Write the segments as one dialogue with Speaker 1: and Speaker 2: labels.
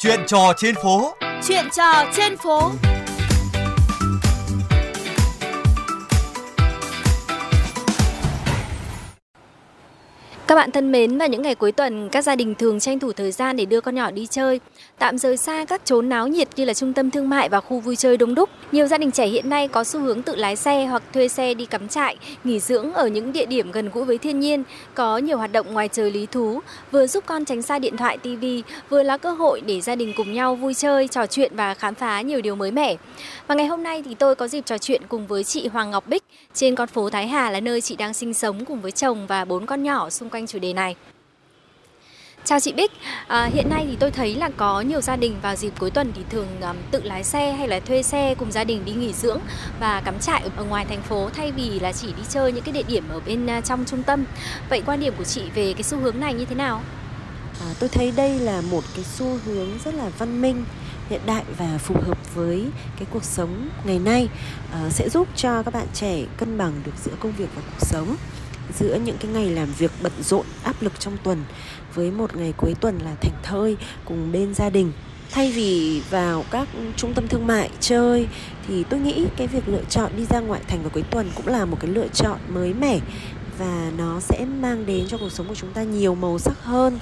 Speaker 1: Chuyện trò trên phố.
Speaker 2: Chuyện trò trên phố. Các bạn thân mến, vào những ngày cuối tuần, các gia đình thường tranh thủ thời gian để đưa con nhỏ đi chơi, tạm rời xa các chốn náo nhiệt như là trung tâm thương mại và khu vui chơi đông đúc. Nhiều gia đình trẻ hiện nay có xu hướng tự lái xe hoặc thuê xe đi cắm trại, nghỉ dưỡng ở những địa điểm gần gũi với thiên nhiên, có nhiều hoạt động ngoài trời lý thú, vừa giúp con tránh xa điện thoại, tivi, vừa là cơ hội để gia đình cùng nhau vui chơi, trò chuyện và khám phá nhiều điều mới mẻ. Và ngày hôm nay thì tôi có dịp trò chuyện cùng với chị Hoàng Ngọc Bích trên con phố Thái Hà là nơi chị đang sinh sống cùng với chồng và bốn con nhỏ xung quanh quanh chủ đề này. Chào chị Bích, à, hiện nay thì tôi thấy là có nhiều gia đình vào dịp cuối tuần thì thường um, tự lái xe hay là thuê xe cùng gia đình đi nghỉ dưỡng và cắm trại ở ngoài thành phố thay vì là chỉ đi chơi những cái địa điểm ở bên uh, trong trung tâm. Vậy quan điểm của chị về cái xu hướng này như thế nào?
Speaker 3: À, tôi thấy đây là một cái xu hướng rất là văn minh hiện đại và phù hợp với cái cuộc sống ngày nay à, sẽ giúp cho các bạn trẻ cân bằng được giữa công việc và cuộc sống giữa những cái ngày làm việc bận rộn áp lực trong tuần với một ngày cuối tuần là thành thơi cùng bên gia đình. Thay vì vào các trung tâm thương mại chơi thì tôi nghĩ cái việc lựa chọn đi ra ngoại thành vào cuối tuần cũng là một cái lựa chọn mới mẻ và nó sẽ mang đến cho cuộc sống của chúng ta nhiều màu sắc hơn.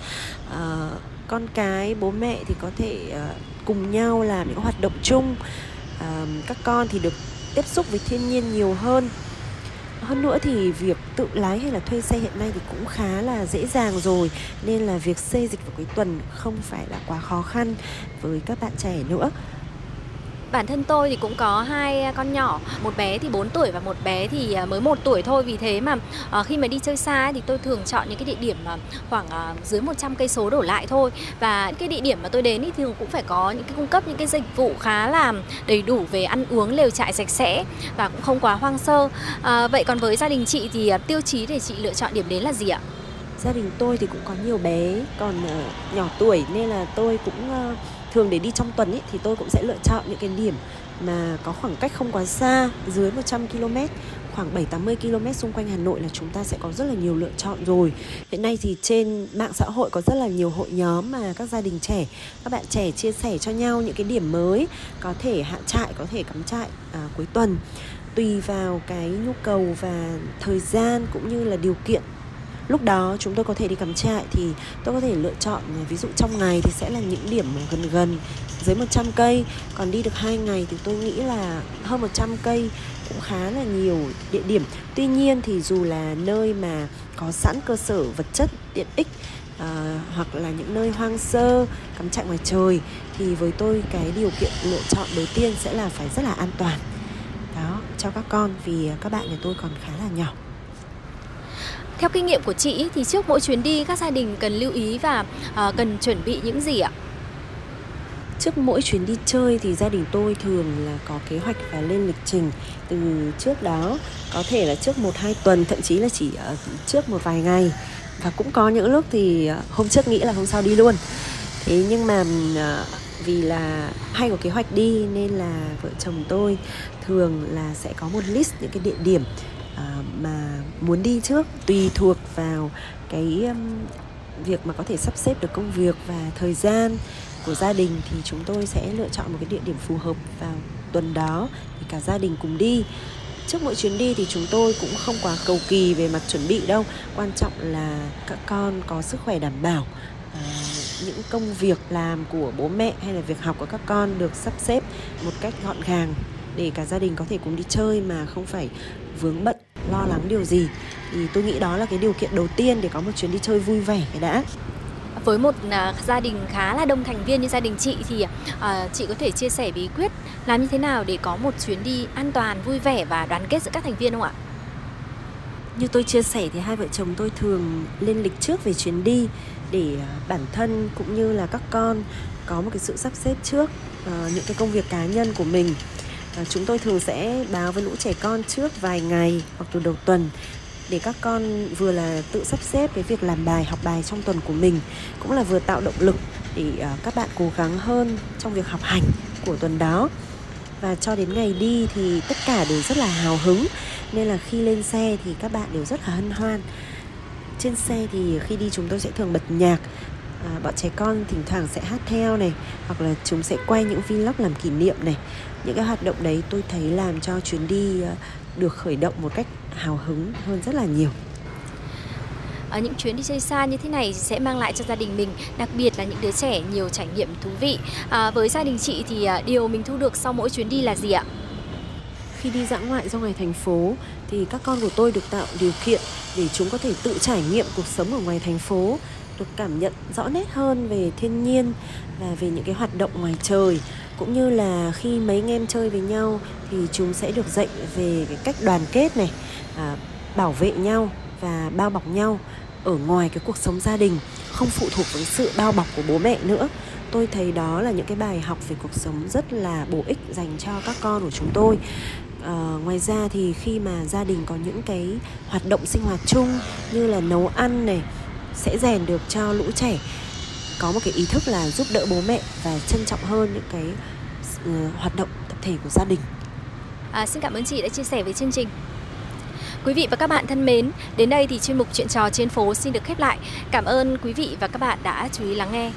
Speaker 3: À, con cái bố mẹ thì có thể uh, cùng nhau làm những hoạt động chung. À, các con thì được tiếp xúc với thiên nhiên nhiều hơn hơn nữa thì việc tự lái hay là thuê xe hiện nay thì cũng khá là dễ dàng rồi, nên là việc xê dịch vào cuối tuần không phải là quá khó khăn với các bạn trẻ nữa.
Speaker 2: Bản thân tôi thì cũng có hai à, con nhỏ, một bé thì 4 tuổi và một bé thì à, mới 1 tuổi thôi. Vì thế mà à, khi mà đi chơi xa thì tôi thường chọn những cái địa điểm khoảng dưới 100 cây số đổ lại thôi. Và cái địa điểm mà tôi đến thì thường cũng phải có những cái cung cấp những cái dịch vụ khá là đầy đủ về ăn uống, lều trại sạch sẽ và cũng không quá hoang sơ. À, vậy còn với gia đình chị thì tiêu chí để chị lựa chọn điểm đến là gì ạ?
Speaker 3: Gia đình tôi thì cũng có nhiều bé còn uh, nhỏ tuổi nên là tôi cũng uh, thường để đi trong tuần ý, thì tôi cũng sẽ lựa chọn những cái điểm mà có khoảng cách không quá xa dưới 100 km khoảng 7-80 km xung quanh Hà Nội là chúng ta sẽ có rất là nhiều lựa chọn rồi. Hiện nay thì trên mạng xã hội có rất là nhiều hội nhóm mà các gia đình trẻ Các bạn trẻ chia sẻ cho nhau những cái điểm mới Có thể hạ trại, có thể cắm trại à, cuối tuần. Tùy vào cái nhu cầu và thời gian cũng như là điều kiện lúc đó chúng tôi có thể đi cắm trại thì tôi có thể lựa chọn à, ví dụ trong ngày thì sẽ là những điểm gần gần dưới 100 cây còn đi được hai ngày thì tôi nghĩ là hơn 100 cây cũng khá là nhiều địa điểm. Tuy nhiên thì dù là nơi mà có sẵn cơ sở vật chất tiện ích à, hoặc là những nơi hoang sơ cắm trại ngoài trời thì với tôi cái điều kiện lựa chọn đầu tiên sẽ là phải rất là an toàn. Đó cho các con vì à, các bạn nhà tôi còn khá là nhỏ
Speaker 2: theo kinh nghiệm của chị thì trước mỗi chuyến đi các gia đình cần lưu ý và uh, cần chuẩn bị những gì ạ?
Speaker 3: Trước mỗi chuyến đi chơi thì gia đình tôi thường là có kế hoạch và lên lịch trình. Từ trước đó Có thể là trước một hai tuần, thậm chí là chỉ uh, trước một vài ngày. Và cũng có những lúc thì uh, hôm trước nghĩ là hôm sau đi luôn. Thế nhưng mà uh, vì là hay có kế hoạch đi nên là vợ chồng tôi thường là sẽ có một list những cái địa điểm À, mà muốn đi trước tùy thuộc vào cái um, việc mà có thể sắp xếp được công việc và thời gian của gia đình thì chúng tôi sẽ lựa chọn một cái địa điểm phù hợp vào tuần đó để cả gia đình cùng đi. Trước mỗi chuyến đi thì chúng tôi cũng không quá cầu kỳ về mặt chuẩn bị đâu. Quan trọng là các con có sức khỏe đảm bảo à, những công việc làm của bố mẹ hay là việc học của các con được sắp xếp một cách gọn gàng để cả gia đình có thể cùng đi chơi mà không phải vướng bận lo lắng điều gì? Thì tôi nghĩ đó là cái điều kiện đầu tiên để có một chuyến đi chơi vui vẻ đã.
Speaker 2: Với một uh, gia đình khá là đông thành viên như gia đình chị thì uh, chị có thể chia sẻ bí quyết làm như thế nào để có một chuyến đi an toàn vui vẻ và đoàn kết giữa các thành viên không ạ?
Speaker 3: Như tôi chia sẻ thì hai vợ chồng tôi thường lên lịch trước về chuyến đi để uh, bản thân cũng như là các con có một cái sự sắp xếp trước uh, những cái công việc cá nhân của mình. à, chúng tôi thường sẽ báo với lũ trẻ con trước vài ngày hoặc từ đầu tuần để các con vừa là tự sắp xếp cái việc làm bài, học bài trong tuần của mình, cũng là vừa tạo động lực để ờ, các bạn cố gắng hơn trong việc học hành của tuần đó. Và cho đến ngày đi thì tất cả đều rất là hào hứng, nên là khi lên xe thì các bạn đều rất là hân hoan. Trên xe thì khi đi chúng tôi sẽ thường bật nhạc à, bọn trẻ con thỉnh thoảng sẽ hát theo này hoặc là chúng sẽ quay những vlog làm kỷ niệm này. Những cái hoạt động đấy tôi thấy làm cho chuyến đi à, được khởi động một cách hào hứng hơn rất là nhiều.
Speaker 2: Ở những chuyến đi chơi xa như thế này sẽ mang lại cho gia đình mình đặc biệt là những đứa trẻ nhiều trải nghiệm thú vị. À, với gia đình chị thì điều mình thu được sau mỗi chuyến đi là gì ạ?
Speaker 3: Khi đi dã ngoại ra ngoài thành phố thì các con của tôi được tạo điều kiện để chúng có thể tự trải nghiệm cuộc sống ở ngoài thành phố được cảm nhận rõ nét hơn về thiên nhiên và về những cái hoạt động ngoài trời. Cũng như là khi mấy anh em chơi với nhau thì chúng sẽ được dạy về cái cách đoàn kết này à, bảo vệ nhau và bao bọc nhau ở ngoài cái cuộc sống gia đình không phụ thuộc vào sự bao bọc của bố mẹ nữa. Tôi thấy đó là những cái bài học về cuộc sống rất là bổ ích dành cho các con của chúng tôi. À, ngoài ra thì khi mà gia đình có những cái hoạt động sinh hoạt chung như là nấu ăn này sẽ rèn được cho lũ trẻ có một cái ý thức là giúp đỡ bố mẹ và trân trọng hơn những cái uh, hoạt động tập thể của gia đình.
Speaker 2: À, xin cảm ơn chị đã chia sẻ với chương trình. Quý vị và các bạn thân mến, đến đây thì chuyên mục chuyện trò trên phố xin được khép lại. Cảm ơn quý vị và các bạn đã chú ý lắng nghe.